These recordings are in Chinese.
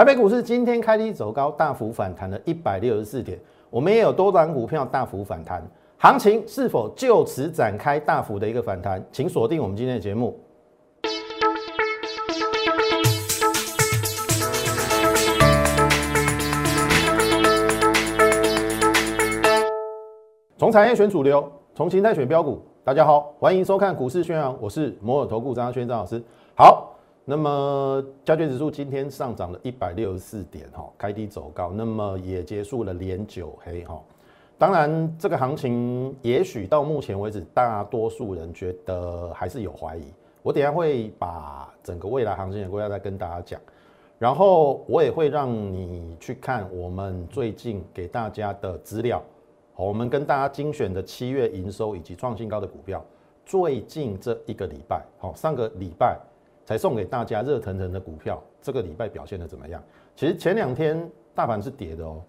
台北股市今天开低走高，大幅反弹了一百六十四点。我们也有多档股票大幅反弹，行情是否就此展开大幅的一个反弹？请锁定我们今天的节目。从产业选主流，从形态选标股。大家好，欢迎收看股市宣扬，我是摩尔投顾张轩张老师。那么加权指数今天上涨了一百六十四点，哈，开低走高，那么也结束了连九黑，哈。当然，这个行情也许到目前为止，大多数人觉得还是有怀疑。我等下会把整个未来行情的规划再跟大家讲，然后我也会让你去看我们最近给大家的资料，我们跟大家精选的七月营收以及创新高的股票，最近这一个礼拜，好，上个礼拜。才送给大家热腾腾的股票，这个礼拜表现的怎么样？其实前两天大盘是跌的哦，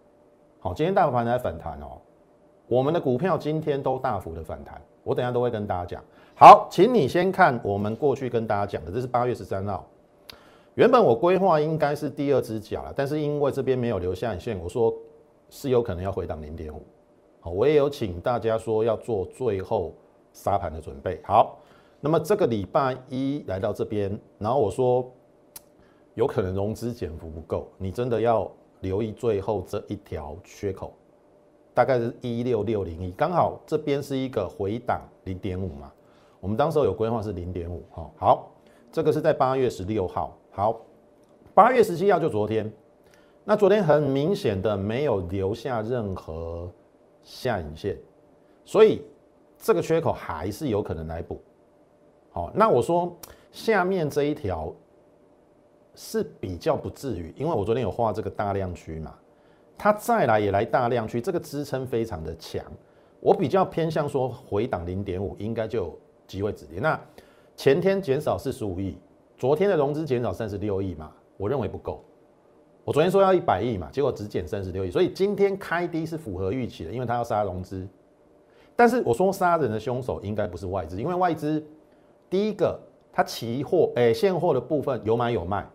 好，今天大盘在反弹哦，我们的股票今天都大幅的反弹，我等下都会跟大家讲。好，请你先看我们过去跟大家讲的，这是八月十三号，原本我规划应该是第二只脚了，但是因为这边没有留下影线，我说是有可能要回档零点五，好，我也有请大家说要做最后杀盘的准备，好。那么这个礼拜一来到这边，然后我说有可能融资减幅不够，你真的要留意最后这一条缺口，大概是一六六零一，刚好这边是一个回档零点五嘛，我们当时有规划是零点五哈。好，这个是在八月十六号，好，八月十七号就昨天，那昨天很明显的没有留下任何下影线，所以这个缺口还是有可能来补。好，那我说下面这一条是比较不至于，因为我昨天有画这个大量区嘛，它再来也来大量区，这个支撑非常的强，我比较偏向说回档零点五应该就有机会止跌。那前天减少四十五亿，昨天的融资减少三十六亿嘛，我认为不够。我昨天说要一百亿嘛，结果只减三十六亿，所以今天开低是符合预期的，因为它要杀融资。但是我说杀人的凶手应该不是外资，因为外资。第一个，它期货诶现货的部分有买有卖，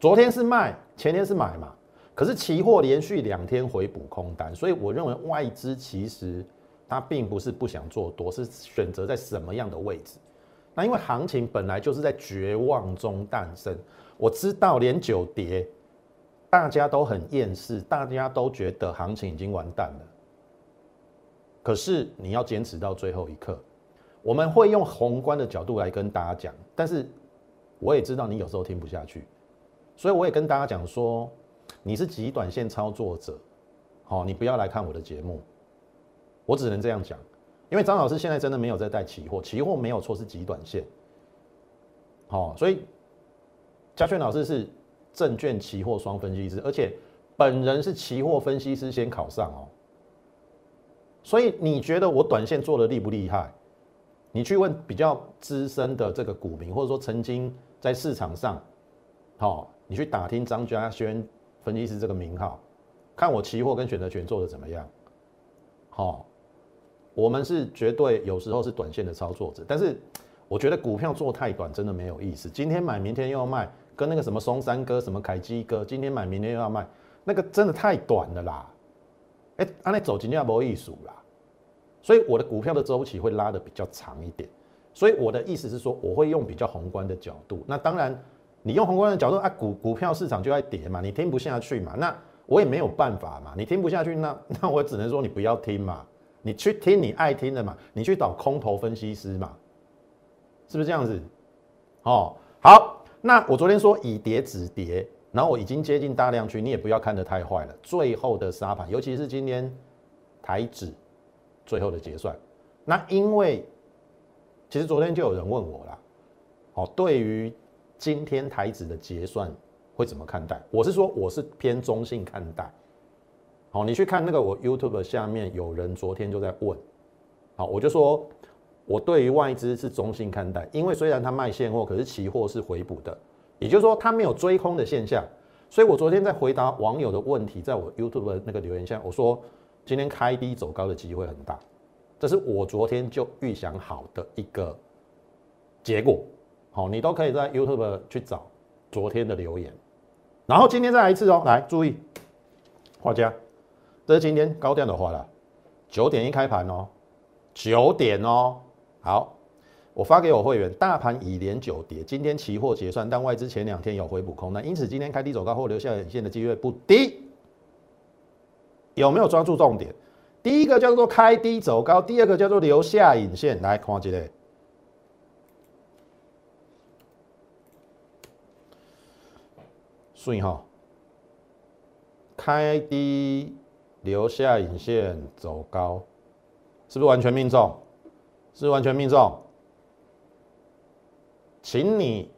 昨天是卖，前天是买嘛。可是期货连续两天回补空单，所以我认为外资其实它并不是不想做多，是选择在什么样的位置。那因为行情本来就是在绝望中诞生，我知道连九跌，大家都很厌世，大家都觉得行情已经完蛋了。可是你要坚持到最后一刻。我们会用宏观的角度来跟大家讲，但是我也知道你有时候听不下去，所以我也跟大家讲说，你是极短线操作者，好，你不要来看我的节目，我只能这样讲，因为张老师现在真的没有在带期货，期货没有错是极短线，好，所以嘉轩老师是证券期货双分析师，而且本人是期货分析师先考上哦，所以你觉得我短线做的厉不厉害？你去问比较资深的这个股民，或者说曾经在市场上，好，你去打听张家轩分析师这个名号，看我期货跟选择权做的怎么样，好，我们是绝对有时候是短线的操作者，但是我觉得股票做太短真的没有意思。今天买明天又要卖，跟那个什么松山哥、什么凯基哥，今天买明天又要卖，那个真的太短了啦。哎，安那走今天没艺术啦。所以我的股票的周期会拉的比较长一点，所以我的意思是说，我会用比较宏观的角度。那当然，你用宏观的角度啊，股股票市场就在跌嘛，你听不下去嘛，那我也没有办法嘛。你听不下去，那 那我只能说你不要听嘛，你去听你爱听的嘛，你去找空头分析师嘛，是不是这样子？哦，好，那我昨天说以跌止跌，然后我已经接近大量区，你也不要看得太坏了。最后的沙盘，尤其是今天台指。最后的结算，那因为其实昨天就有人问我了，哦，对于今天台子的结算会怎么看待？我是说我是偏中性看待。好，你去看那个我 YouTube 下面有人昨天就在问，好，我就说我对于外资是中性看待，因为虽然他卖现货，可是期货是回补的，也就是说他没有追空的现象。所以我昨天在回答网友的问题，在我 YouTube 的那个留言下，我说。今天开低走高的机会很大，这是我昨天就预想好的一个结果。好，你都可以在 YouTube 去找昨天的留言。然后今天再来一次哦，来注意画家，这是今天高调的话了，九点一开盘哦，九点哦，好，我发给我会员，大盘已连九跌，今天期货结算，但外资前两天有回补空那，因此今天开低走高或留下影线的机会不低。有没有抓住重点？第一个叫做开低走高，第二个叫做留下影线。来看这个，顺哈，开低留下影线走高，是不是完全命中？是完全命中。请你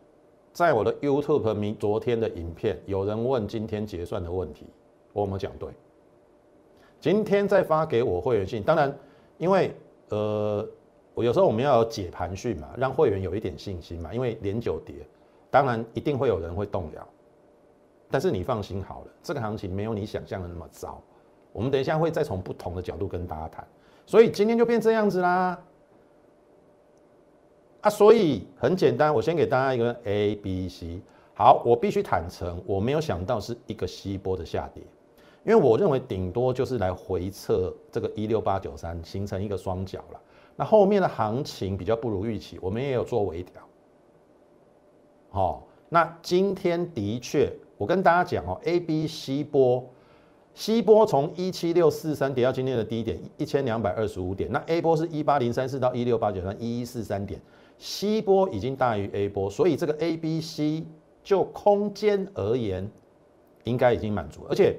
在我的 YouTube 明昨天的影片，有人问今天结算的问题，我有没有讲对？今天再发给我会员信，当然，因为呃，我有时候我们要有解盘讯嘛，让会员有一点信心嘛。因为连九跌，当然一定会有人会动摇，但是你放心好了，这个行情没有你想象的那么糟。我们等一下会再从不同的角度跟大家谈，所以今天就变这样子啦。啊，所以很简单，我先给大家一个 A、B、C。好，我必须坦诚，我没有想到是一个 C 波的下跌。因为我认为顶多就是来回测这个一六八九三，形成一个双脚了。那后面的行情比较不如预期，我们也有做微调。好，那今天的确，我跟大家讲哦，A、B、C 波，C 波从一七六四三跌到今天的低点一千两百二十五点，那 A 波是一八零三四到一六八九三一一四三点，C 波已经大于 A 波，所以这个 A、B、C 就空间而言，应该已经满足了，而且。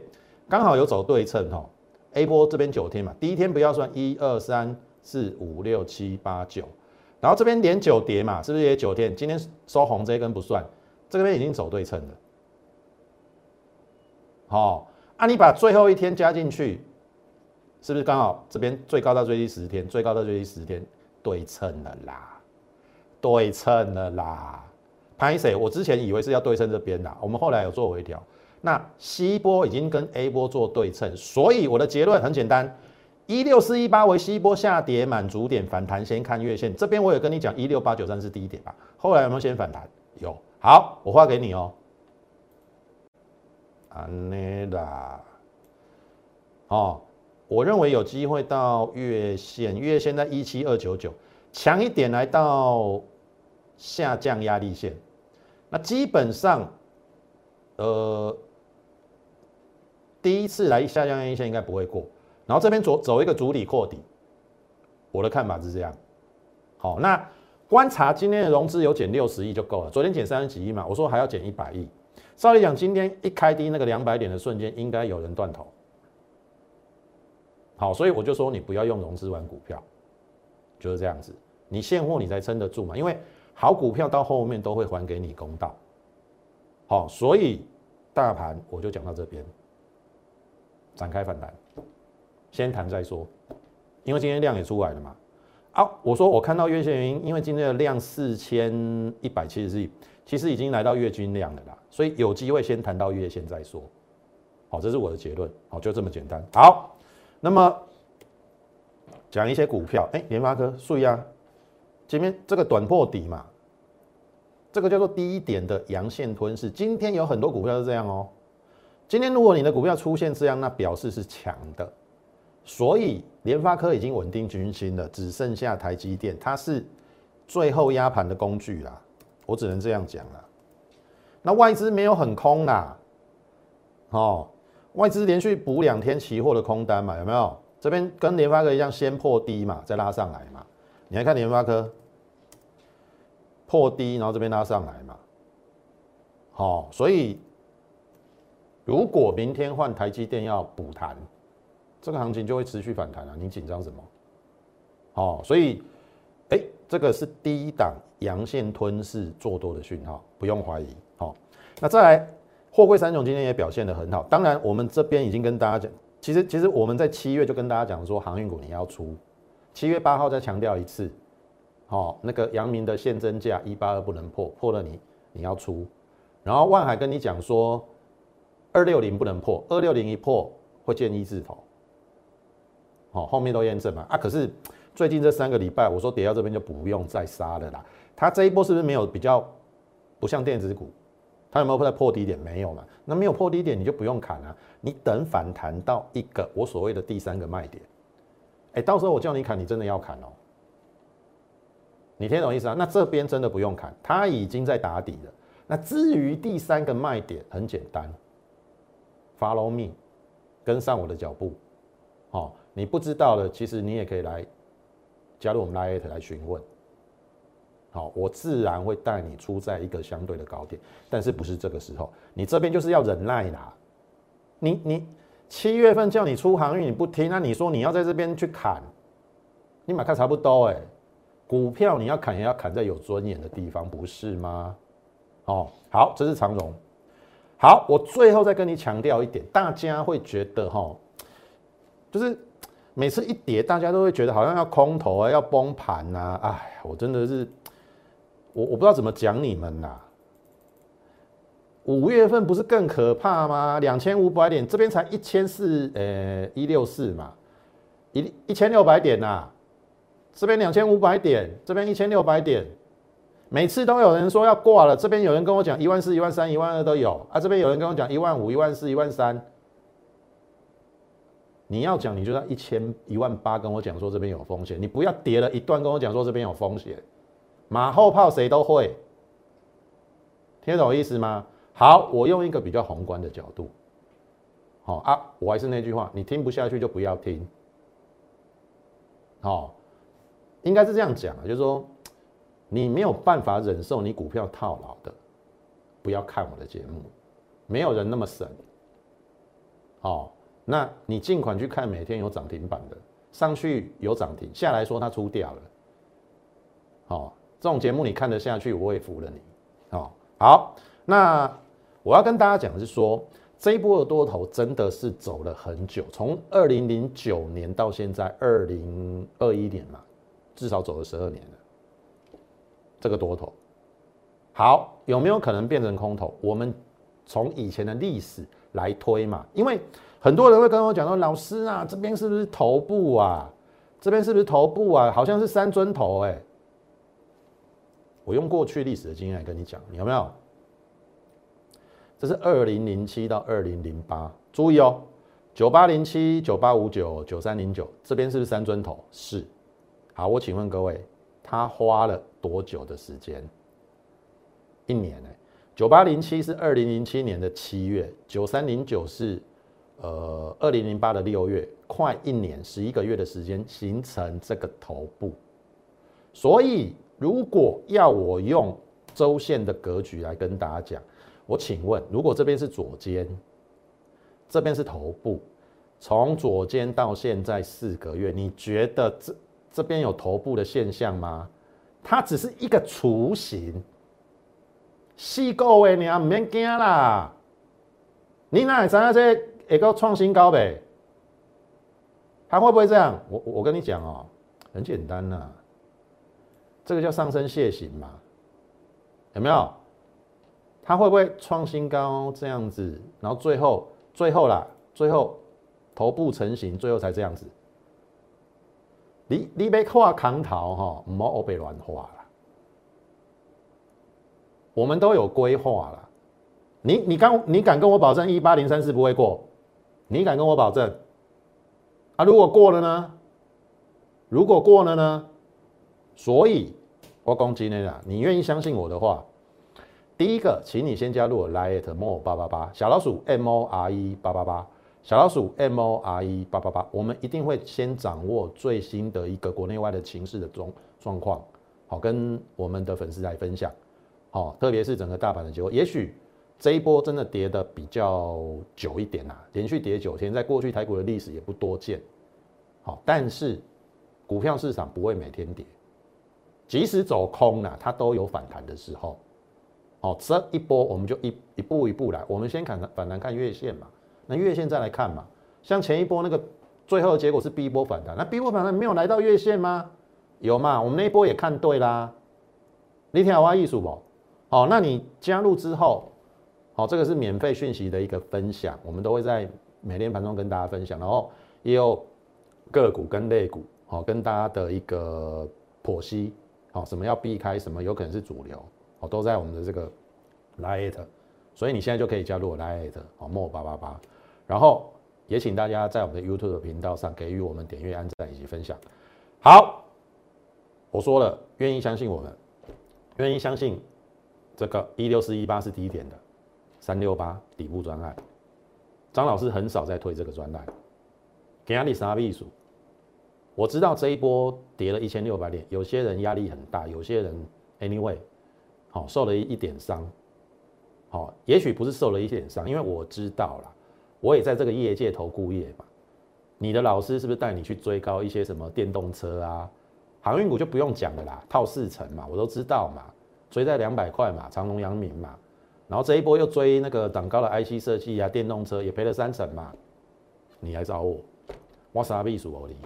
刚好有走对称哈，A 波这边九天嘛，第一天不要算一二三四五六七八九，然后这边连九跌嘛，是不是也九天？今天收红这一根不算，这边已经走对称了。好，啊你把最后一天加进去，是不是刚好这边最高到最低十天，最高到最低十天对称了啦，对称了啦。潘谁？我之前以为是要对称这边的，我们后来有做微调。那 C 波已经跟 A 波做对称，所以我的结论很简单：一六四一八为 C 波下跌满足点，反弹先看月线。这边我有跟你讲，一六八九三是低点吧？后来有没有先反弹？有。好，我画给你哦。安内啦，哦，我认为有机会到月线，月线在一七二九九，强一点来到下降压力线。那基本上，呃。第一次来下降阴线应该不会过，然后这边走走一个主体扩底，我的看法是这样。好，那观察今天的融资有减六十亿就够了，昨天减三十几亿嘛，我说还要减一百亿。照理讲，今天一开低那个两百点的瞬间，应该有人断头。好，所以我就说你不要用融资玩股票，就是这样子，你现货你才撑得住嘛，因为好股票到后面都会还给你公道。好，所以大盘我就讲到这边。展开反弹，先谈再说，因为今天量也出来了嘛。啊，我说我看到月线原因，因为今天的量四千一百七十亿，其实已经来到月均量了啦，所以有机会先谈到月线再说。好，这是我的结论。好，就这么简单。好，那么讲一些股票，哎，联发科、注意啊，前面这个短破底嘛，这个叫做低点的阳线吞噬。今天有很多股票是这样哦。今天如果你的股票出现这样，那表示是强的，所以联发科已经稳定军心了，只剩下台积电，它是最后压盘的工具啦，我只能这样讲了。那外资没有很空啦，哦，外资连续补两天期货的空单嘛，有没有？这边跟联发科一样，先破低嘛，再拉上来嘛。你来看联发科破低，然后这边拉上来嘛，好，所以。如果明天换台积电要补弹，这个行情就会持续反弹了。你紧张什么？哦，所以，哎，这个是第一档阳线吞噬做多的讯号，不用怀疑。好，那再来，货柜三种今天也表现得很好。当然，我们这边已经跟大家讲，其实其实我们在七月就跟大家讲说，航运股你要出。七月八号再强调一次，哦，那个阳明的现增价一八二不能破，破了你你要出。然后万海跟你讲说。二六零不能破，二六零一破会见一字头，好，后面都验证嘛啊！可是最近这三个礼拜，我说跌到这边就不用再杀了啦。它这一波是不是没有比较不像电子股？它有没有在破低点？没有嘛？那没有破低点，你就不用砍啊，你等反弹到一个我所谓的第三个卖点，哎，到时候我叫你砍，你真的要砍哦。你听懂意思啊？那这边真的不用砍，它已经在打底了。那至于第三个卖点，很简单，Follow me，跟上我的脚步。好，你不知道的，其实你也可以来加入我们 Lite 来询问。好，我自然会带你出在一个相对的高点，但是不是这个时候，你这边就是要忍耐啦。你你七月份叫你出航运你不听，那你说你要在这边去砍，你买看差不多哎。股票你要砍也要砍在有尊严的地方，不是吗？哦，好，这是长荣。好，我最后再跟你强调一点，大家会觉得哈，就是每次一跌，大家都会觉得好像要空头啊，要崩盘呐。哎，我真的是，我我不知道怎么讲你们呐。五月份不是更可怕吗？两千五百点，这边才一千四，呃，一六四嘛，一一千六百点呐。这边两千五百点，这边一千六百点，每次都有人说要挂了。这边有人跟我讲一万四、一万三、一万二都有啊。这边有人跟我讲一万五、一万四、一万三。你要讲，你就在一千、一万八跟我讲说这边有风险，你不要跌了一段跟我讲说这边有风险。马后炮谁都会，听得懂意思吗？好，我用一个比较宏观的角度。好啊，我还是那句话，你听不下去就不要听。好。应该是这样讲啊，就是说，你没有办法忍受你股票套牢的，不要看我的节目，没有人那么神。哦，那你尽管去看每天有涨停板的，上去有涨停，下来说它出掉了。好，这种节目你看得下去，我也服了你。哦，好，那我要跟大家讲的是说，这一波的多头真的是走了很久，从二零零九年到现在二零二一年嘛。至少走了十二年了，这个多头好有没有可能变成空头？我们从以前的历史来推嘛，因为很多人会跟我讲说：“老师啊，这边是不是头部啊？这边是不是头部啊？好像是三尊头哎。”我用过去历史的经验来跟你讲，你有没有？这是二零零七到二零零八，注意哦，九八零七、九八五九、九三零九，这边是不是三尊头？是。好，我请问各位，他花了多久的时间？一年呢？九八零七是二零零七年的七月，九三零九是呃二零零八的六月，快一年十一个月的时间形成这个头部。所以，如果要我用周线的格局来跟大家讲，我请问，如果这边是左肩，这边是头部，从左肩到现在四个月，你觉得这？这边有头部的现象吗？它只是一个雏形，四个月你啊，唔免惊啦。你哪会知影这会够创新高呗？它会不会这样？我我跟你讲哦，很简单呐，这个叫上升楔形嘛，有没有？它会不会创新高这样子？然后最后最后啦，最后头部成型，最后才这样子。你你别画扛头哈，唔好被乱画了。我们都有规划了。你你刚你敢跟我保证一八零三四不会过？你敢跟我保证？啊，如果过了呢？如果过了呢？所以我攻击你了。你愿意相信我的话，第一个，请你先加入我 Lite More 八八八小老鼠 M O R E 八八八。小老鼠 M O R E 八八八，我们一定会先掌握最新的一个国内外的情势的状状况，好跟我们的粉丝来分享，好，特别是整个大盘的结果，也许这一波真的跌的比较久一点呐，连续跌九天，在过去台股的历史也不多见，好，但是股票市场不会每天跌，即使走空了，它都有反弹的时候，好，这一波我们就一一步一步来，我们先看反弹看月线嘛。那月线再来看嘛，像前一波那个最后的结果是 B 波反弹，那 B 波反弹没有来到月线吗？有嘛？我们那一波也看对啦。你听好话艺术不？好，那你加入之后，好，这个是免费讯息的一个分享，我们都会在每天盘中跟大家分享，然后也有个股跟类股，好，跟大家的一个剖析，好，什么要避开，什么有可能是主流，好，都在我们的这个 l i t 所以你现在就可以加入我 Line 的哦莫八八八，然后也请大家在我们的 YouTube 频道上给予我们点阅、按赞以及分享。好，我说了，愿意相信我们，愿意相信这个一六四一八是低点的三六八底部专案。张老师很少在推这个专案，给压力啥避暑？我知道这一波跌了一千六百点，有些人压力很大，有些人 anyway 好受了一点伤。好，也许不是受了一点伤，因为我知道了，我也在这个业界投顾业嘛。你的老师是不是带你去追高一些什么电动车啊？航运股就不用讲了啦，套四成嘛，我都知道嘛，追在两百块嘛，长隆、阳明嘛。然后这一波又追那个涨高的 IC 设计啊，电动车也赔了三成嘛。你来找我，我啥避暑我你。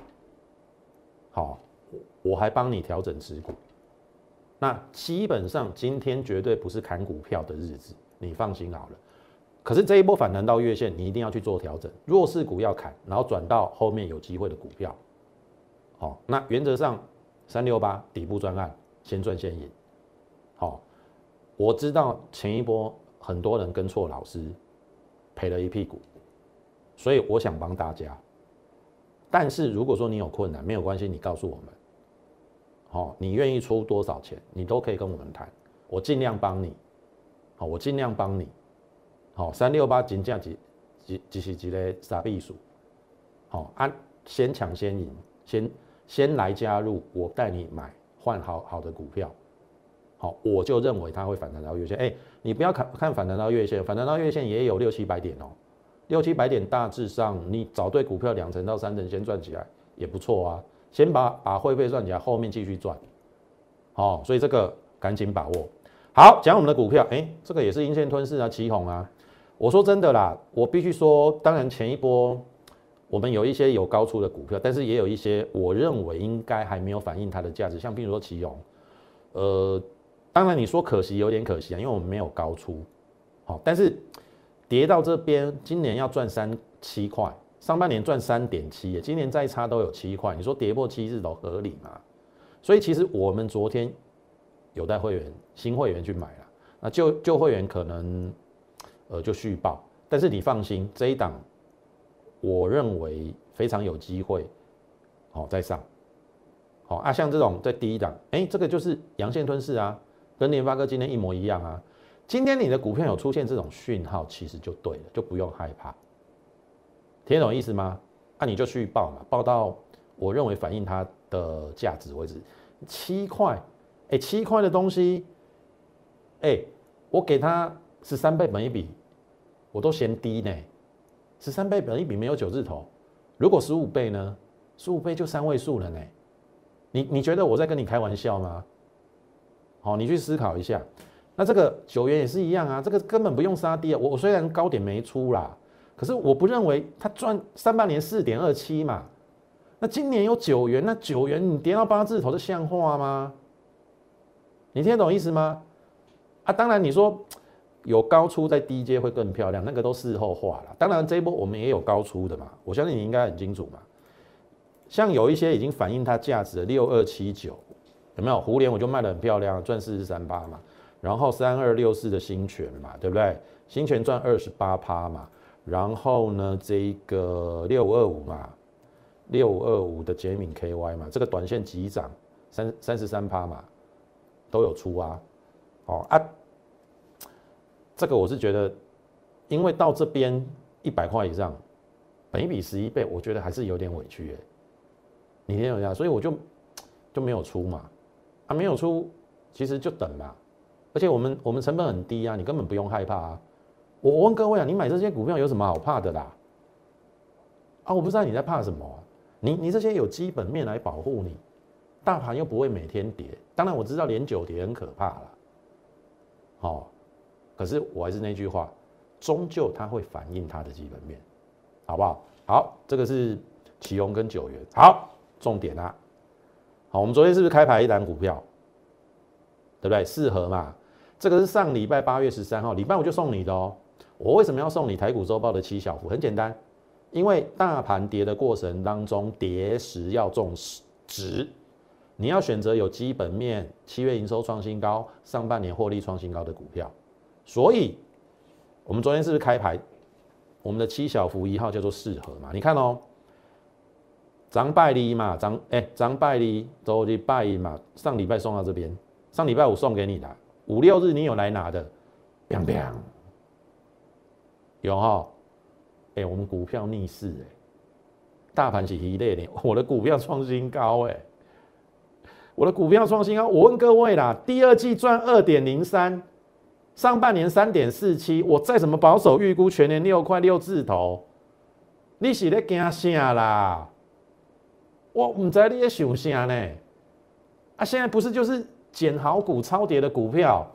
好，我还帮你调整持股。那基本上今天绝对不是砍股票的日子。你放心好了，可是这一波反弹到月线，你一定要去做调整。弱势股要砍，然后转到后面有机会的股票。好，那原则上三六八底部专案，先赚先赢。好，我知道前一波很多人跟错老师，赔了一屁股，所以我想帮大家。但是如果说你有困难，没有关系，你告诉我们。好，你愿意出多少钱，你都可以跟我们谈，我尽量帮你。好，我尽量帮你。好，三六八金价几几几是几个傻避数。好，按先抢先赢，先先来加入，我带你买换好好的股票。好，我就认为它会反弹到月线。哎，你不要看看反弹到月线，反弹到月线也有六七百点哦。六七百点大致上，你找对股票，两成到三成先赚起来也不错啊。先把把会费赚起来，后面继续赚。好，所以这个赶紧把握。好，讲我们的股票，哎，这个也是阴线吞噬啊，旗红啊。我说真的啦，我必须说，当然前一波我们有一些有高出的股票，但是也有一些我认为应该还没有反映它的价值，像比如说奇勇，呃，当然你说可惜有点可惜啊，因为我们没有高出，好，但是跌到这边，今年要赚三七块，上半年赚三点七，今年再差都有七块，你说跌破七日都合理吗？所以其实我们昨天。有带会员新会员去买了，那旧旧会员可能呃就续报，但是你放心，这一档我认为非常有机会，好再上，好啊，像这种在第一档，哎，这个就是阳线吞噬啊，跟联发科今天一模一样啊。今天你的股票有出现这种讯号，其实就对了，就不用害怕，听懂意思吗？那你就续报嘛，报到我认为反映它的价值为止，七块。哎，七块的东西，哎，我给他十三倍本一比，我都嫌低呢。十三倍本一比没有九字头，如果十五倍呢？十五倍就三位数了呢。你你觉得我在跟你开玩笑吗？好，你去思考一下。那这个九元也是一样啊，这个根本不用杀低啊。我我虽然高点没出啦，可是我不认为它赚上半年四点二七嘛。那今年有九元，那九元你跌到八字头，这像话吗？你听得懂意思吗？啊，当然你说有高出在低阶会更漂亮，那个都事后话了。当然这一波我们也有高出的嘛，我相信你应该很清楚嘛。像有一些已经反映它价值的六二七九，有没有？胡联我就卖的很漂亮，赚四十三八嘛。然后三二六四的新权嘛，对不对？新权赚二十八趴嘛。然后呢，这个六二五嘛，六二五的杰敏 KY 嘛，这个短线急涨三三十三趴嘛。都有出啊，哦啊，这个我是觉得，因为到这边一百块以上，每一比十一倍，我觉得还是有点委屈哎。你听懂一下，所以我就就没有出嘛，啊没有出，其实就等嘛。而且我们我们成本很低啊，你根本不用害怕啊。我我问各位啊，你买这些股票有什么好怕的啦？啊，我不知道你在怕什么，你你这些有基本面来保护你。大盘又不会每天跌，当然我知道连九跌很可怕了，好，可是我还是那句话，终究它会反映它的基本面，好不好？好，这个是启宏跟九元，好，重点啊，好，我们昨天是不是开牌一单股票，对不对？适合嘛？这个是上礼拜八月十三号，礼拜五就送你的哦。我为什么要送你台股周报的七小幅？很简单，因为大盘跌的过程当中，跌时要重视值。你要选择有基本面、七月营收创新高、上半年获利创新高的股票，所以我们昨天是不是开牌？我们的七小福一号叫做适合嘛？你看哦，张拜利嘛，张哎张拜利周礼拜一嘛，上礼拜送到这边，上礼拜五送给你的，五六日你有来拿的砰砰有哈？哎，我们股票逆势哎，大盘是一列点，我的股票创新高哎，我的股票创新高，我问各位啦，第二季赚二点零三。上半年三点四七，我再怎么保守预估全年六块六字头，你是咧惊啥啦？我唔知你咧想啥呢？啊，现在不是就是捡好股超跌的股票？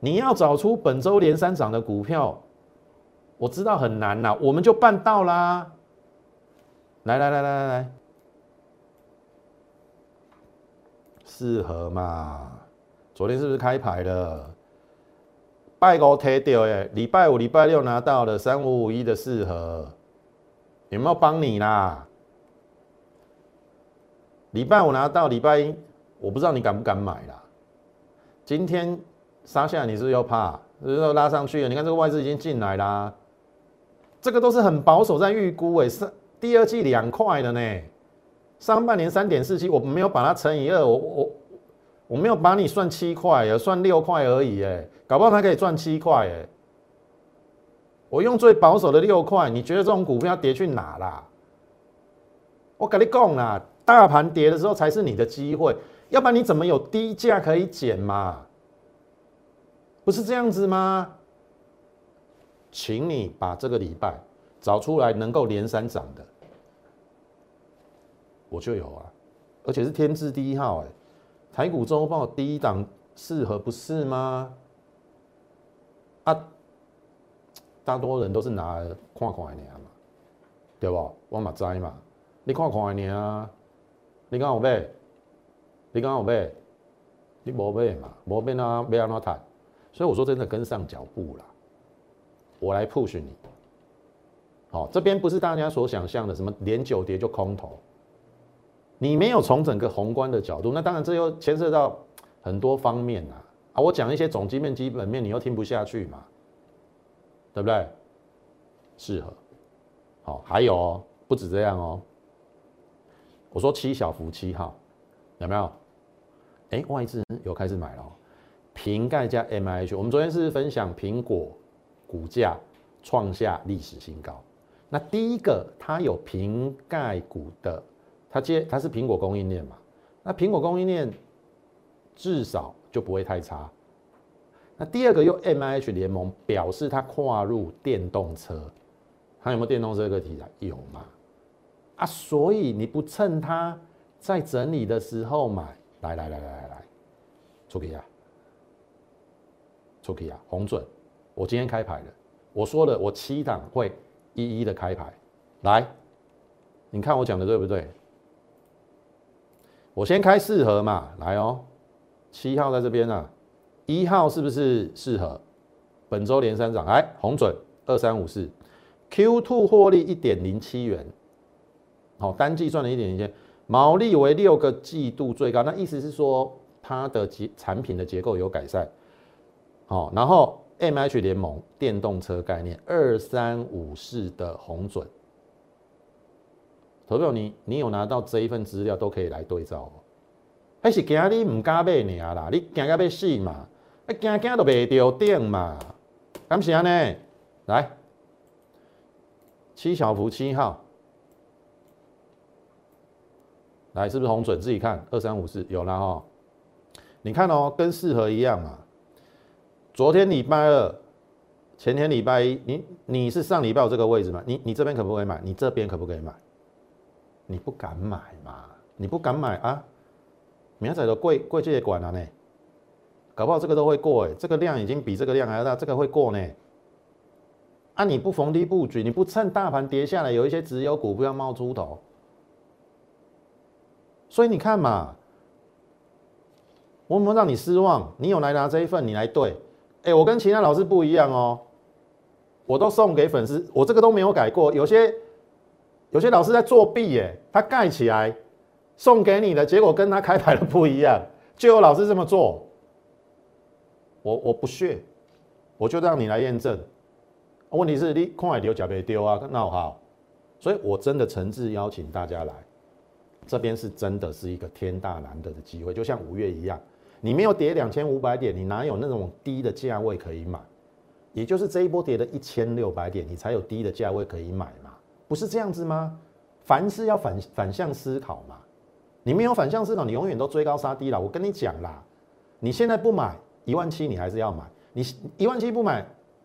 你要找出本周连三涨的股票，我知道很难呐，我们就办到啦！来来来来来来，适合嘛？昨天是不是开牌了？拜五贴掉哎，礼拜五、礼拜六拿到了三五五一的四盒，有没有帮你啦？礼拜五拿到，礼拜一我不知道你敢不敢买啦。今天杀下你是不是又怕？是不是拉上去了？你看这个外资已经进来啦，这个都是很保守在预估哎，是第二季两块的呢，上半年三点四七，我没有把它乘以二，我我。我没有把你算七块，也算六块而已，哎，搞不好它可以赚七块，哎，我用最保守的六块，你觉得这种股票跌去哪啦？我跟你讲啦，大盘跌的时候才是你的机会，要不然你怎么有低价可以捡嘛？不是这样子吗？请你把这个礼拜找出来能够连三涨的，我就有啊，而且是天字第一号，哎。台股周报第一档适合不是吗？啊，大多人都是拿来看看的嘛，对不？我嘛知嘛，你看看的啊，你讲有买？你讲有买？你无买嘛？无买那买安怎谈？所以我说真的跟上脚步了，我来 push 你。好，这边不是大家所想象的什么连九跌就空头。你没有从整个宏观的角度，那当然这又牵涉到很多方面呐啊！我讲一些总基面、基本面，你又听不下去嘛，对不对？适合，好，还有哦，不止这样哦。我说七小福七号有没有？哎，外资有开始买了，瓶盖加 M I H，我们昨天是分享苹果股价创下历史新高，那第一个它有瓶盖股的。它接它是苹果供应链嘛？那苹果供应链至少就不会太差。那第二个用 M I H 联盟表示它跨入电动车，它有没有电动车这个题材？有嘛？啊，所以你不趁它在整理的时候买，来来来来来来，出去啊，出去啊，红准，我今天开牌了，我说了，我七档会一一的开牌，来，你看我讲的对不对？我先开四盒嘛，来哦，七号在这边啊，一号是不是适合？本周连三涨，来红准二三五四，Q two 获利一点零七元，好，单季赚了一点零七，毛利为六个季度最高，那意思是说它的结产品的结构有改善，好，然后 M H 联盟电动车概念二三五四的红准。投票，你你有拿到这一份资料都可以来对照，还是惊你唔敢买尔啦？你惊到要死嘛？啊惊惊都袂着顶嘛？感谢呢，来七小福七号，来是不是红准？自己看二三五四有了哈。你看哦，跟四合一样嘛。昨天礼拜二，前天礼拜一，你你是上礼拜有这个位置嘛？你你这边可不可以买？你这边可不可以买？你不敢买嘛？你不敢买啊？明仔的贵贵这些管了呢，搞不好这个都会过哎，这个量已经比这个量还要大，这个会过呢。啊，你不逢低布局，你不趁大盘跌下来，有一些直有股不要冒出头，所以你看嘛，我有没有让你失望？你有来拿这一份，你来对，哎，我跟其他老师不一样哦，我都送给粉丝，我这个都没有改过，有些。有些老师在作弊耶，他盖起来送给你的结果跟他开牌的不一样，就有老师这么做，我我不屑，我就让你来验证。问题是你看海丢假别丢啊，那好，所以我真的诚挚邀请大家来，这边是真的是一个天大难得的机会，就像五月一样，你没有跌两千五百点，你哪有那种低的价位可以买？也就是这一波跌了一千六百点，你才有低的价位可以买嘛？不是这样子吗？凡事要反反向思考嘛。你没有反向思考，你永远都追高杀低了。我跟你讲啦，你现在不买一万七，你还是要买。你一万七不买。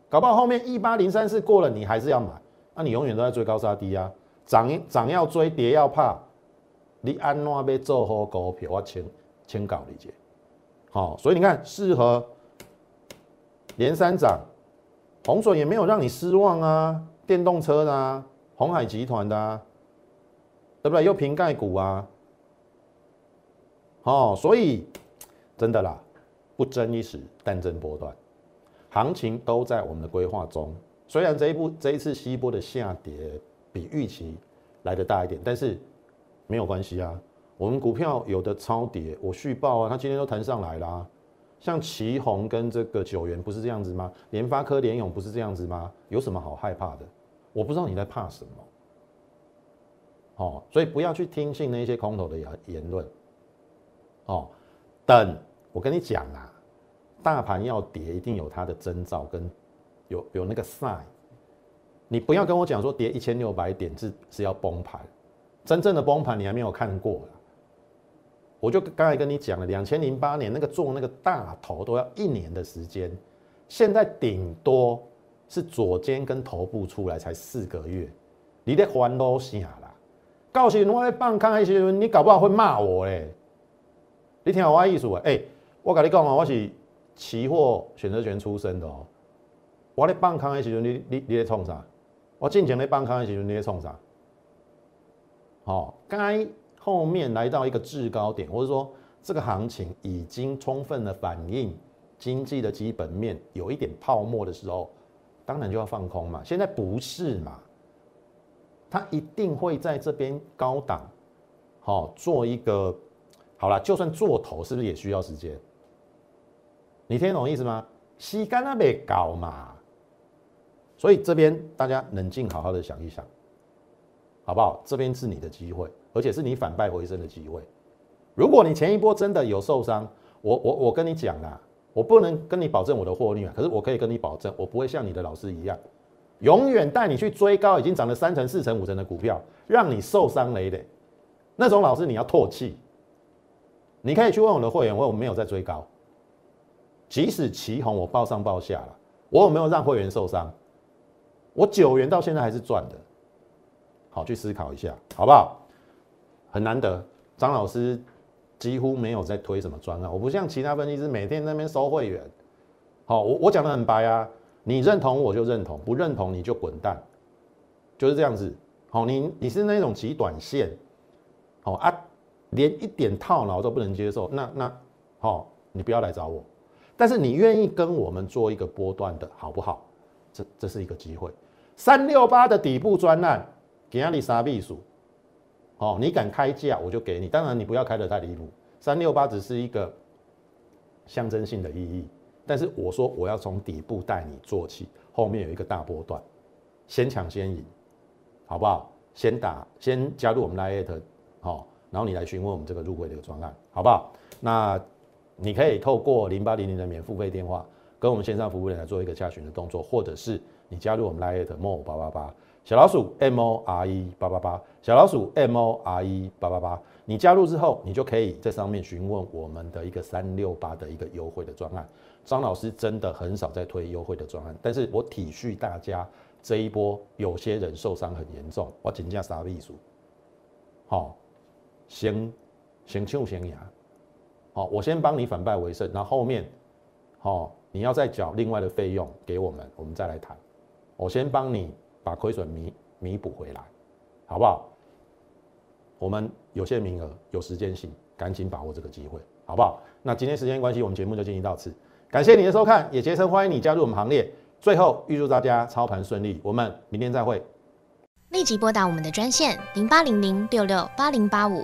搞不好后面一八零三四过了，你还是要买，那你永远都在追高杀低啊！涨涨要追，跌要怕，你安怎被做好股票？我请请搞理解。好，所以你看，适合连三涨，红水也没有让你失望啊，电动车的啊，红海集团的啊，对不对？又瓶盖股啊，哦，所以真的啦，不争一时，但争波段。行情都在我们的规划中，虽然这一步这一次西波的下跌比预期来的大一点，但是没有关系啊。我们股票有的超跌，我续报啊，它今天都弹上来啦。像旗宏跟这个九元不是这样子吗？联发科、联永不是这样子吗？有什么好害怕的？我不知道你在怕什么。哦，所以不要去听信那些空头的言言论。哦，等我跟你讲啊。大盘要跌，一定有它的征兆跟有有那个 sign。你不要跟我讲说跌一千六百点是是要崩盘，真正的崩盘你还没有看过我就刚才跟你讲了，两千零八年那个做那个大头都要一年的时间，现在顶多是左肩跟头部出来才四个月，你得还都下啦。告诉你我在放开一些，你搞不好会骂我嘞。你听我意思啊？哎，我跟你讲啊，我是。期货选择权出身的哦，我咧放空的时候，你你你咧创啥？我进前咧放空的时候，你咧创啥？好，该后面来到一个制高点，或者说这个行情已经充分的反映经济的基本面有一点泡沫的时候，当然就要放空嘛。现在不是嘛？它一定会在这边高档，好做一个好了，就算做头，是不是也需要时间？你听懂意思吗？吸干那边搞嘛，所以这边大家冷静好好的想一想，好不好？这边是你的机会，而且是你反败为胜的机会。如果你前一波真的有受伤，我我我跟你讲啦，我不能跟你保证我的获利啊，可是我可以跟你保证，我不会像你的老师一样，永远带你去追高已经涨了三成、四成、五成的股票，让你受伤累累。那种老师你要唾弃。你可以去问我的会员，我有没有在追高？即使旗红我报上报下了，我有没有让会员受伤？我九元到现在还是赚的。好，去思考一下，好不好？很难得，张老师几乎没有在推什么专案，我不像其他分析师每天那边收会员。好，我我讲的很白啊，你认同我就认同，不认同你就滚蛋，就是这样子。好，你你是那种极短线，好啊，连一点套牢都不能接受，那那好，你不要来找我。但是你愿意跟我们做一个波段的好不好？这这是一个机会。三六八的底部专案，给阿里沙秘书，哦，你敢开价我就给你。当然你不要开得太离谱。三六八只是一个象征性的意义，但是我说我要从底部带你做起，后面有一个大波段，先抢先赢，好不好？先打，先加入我们 Lite，好，然后你来询问我们这个入会的一个专案，好不好？那。你可以透过零八零零的免付费电话跟我们线上服务人来做一个加询的动作，或者是你加入我们 Lite More 八八八小老鼠 M O R E 八八八小老鼠 M O R E 八八八，你加入之后，你就可以在上面询问我们的一个三六八的一个优惠的专案。张老师真的很少在推优惠的专案，但是我体恤大家这一波有些人受伤很严重，我请假杀秘书，好，先先抢先赢。好，我先帮你反败为胜，然后后面，好，你要再缴另外的费用给我们，我们再来谈。我先帮你把亏损弥弥补回来，好不好？我们有限名额，有时间性，赶紧把握这个机会，好不好？那今天时间关系，我们节目就进行到此，感谢你的收看，也竭诚欢迎你加入我们行列。最后预祝大家操盘顺利，我们明天再会。立即拨打我们的专线零八零零六六八零八五。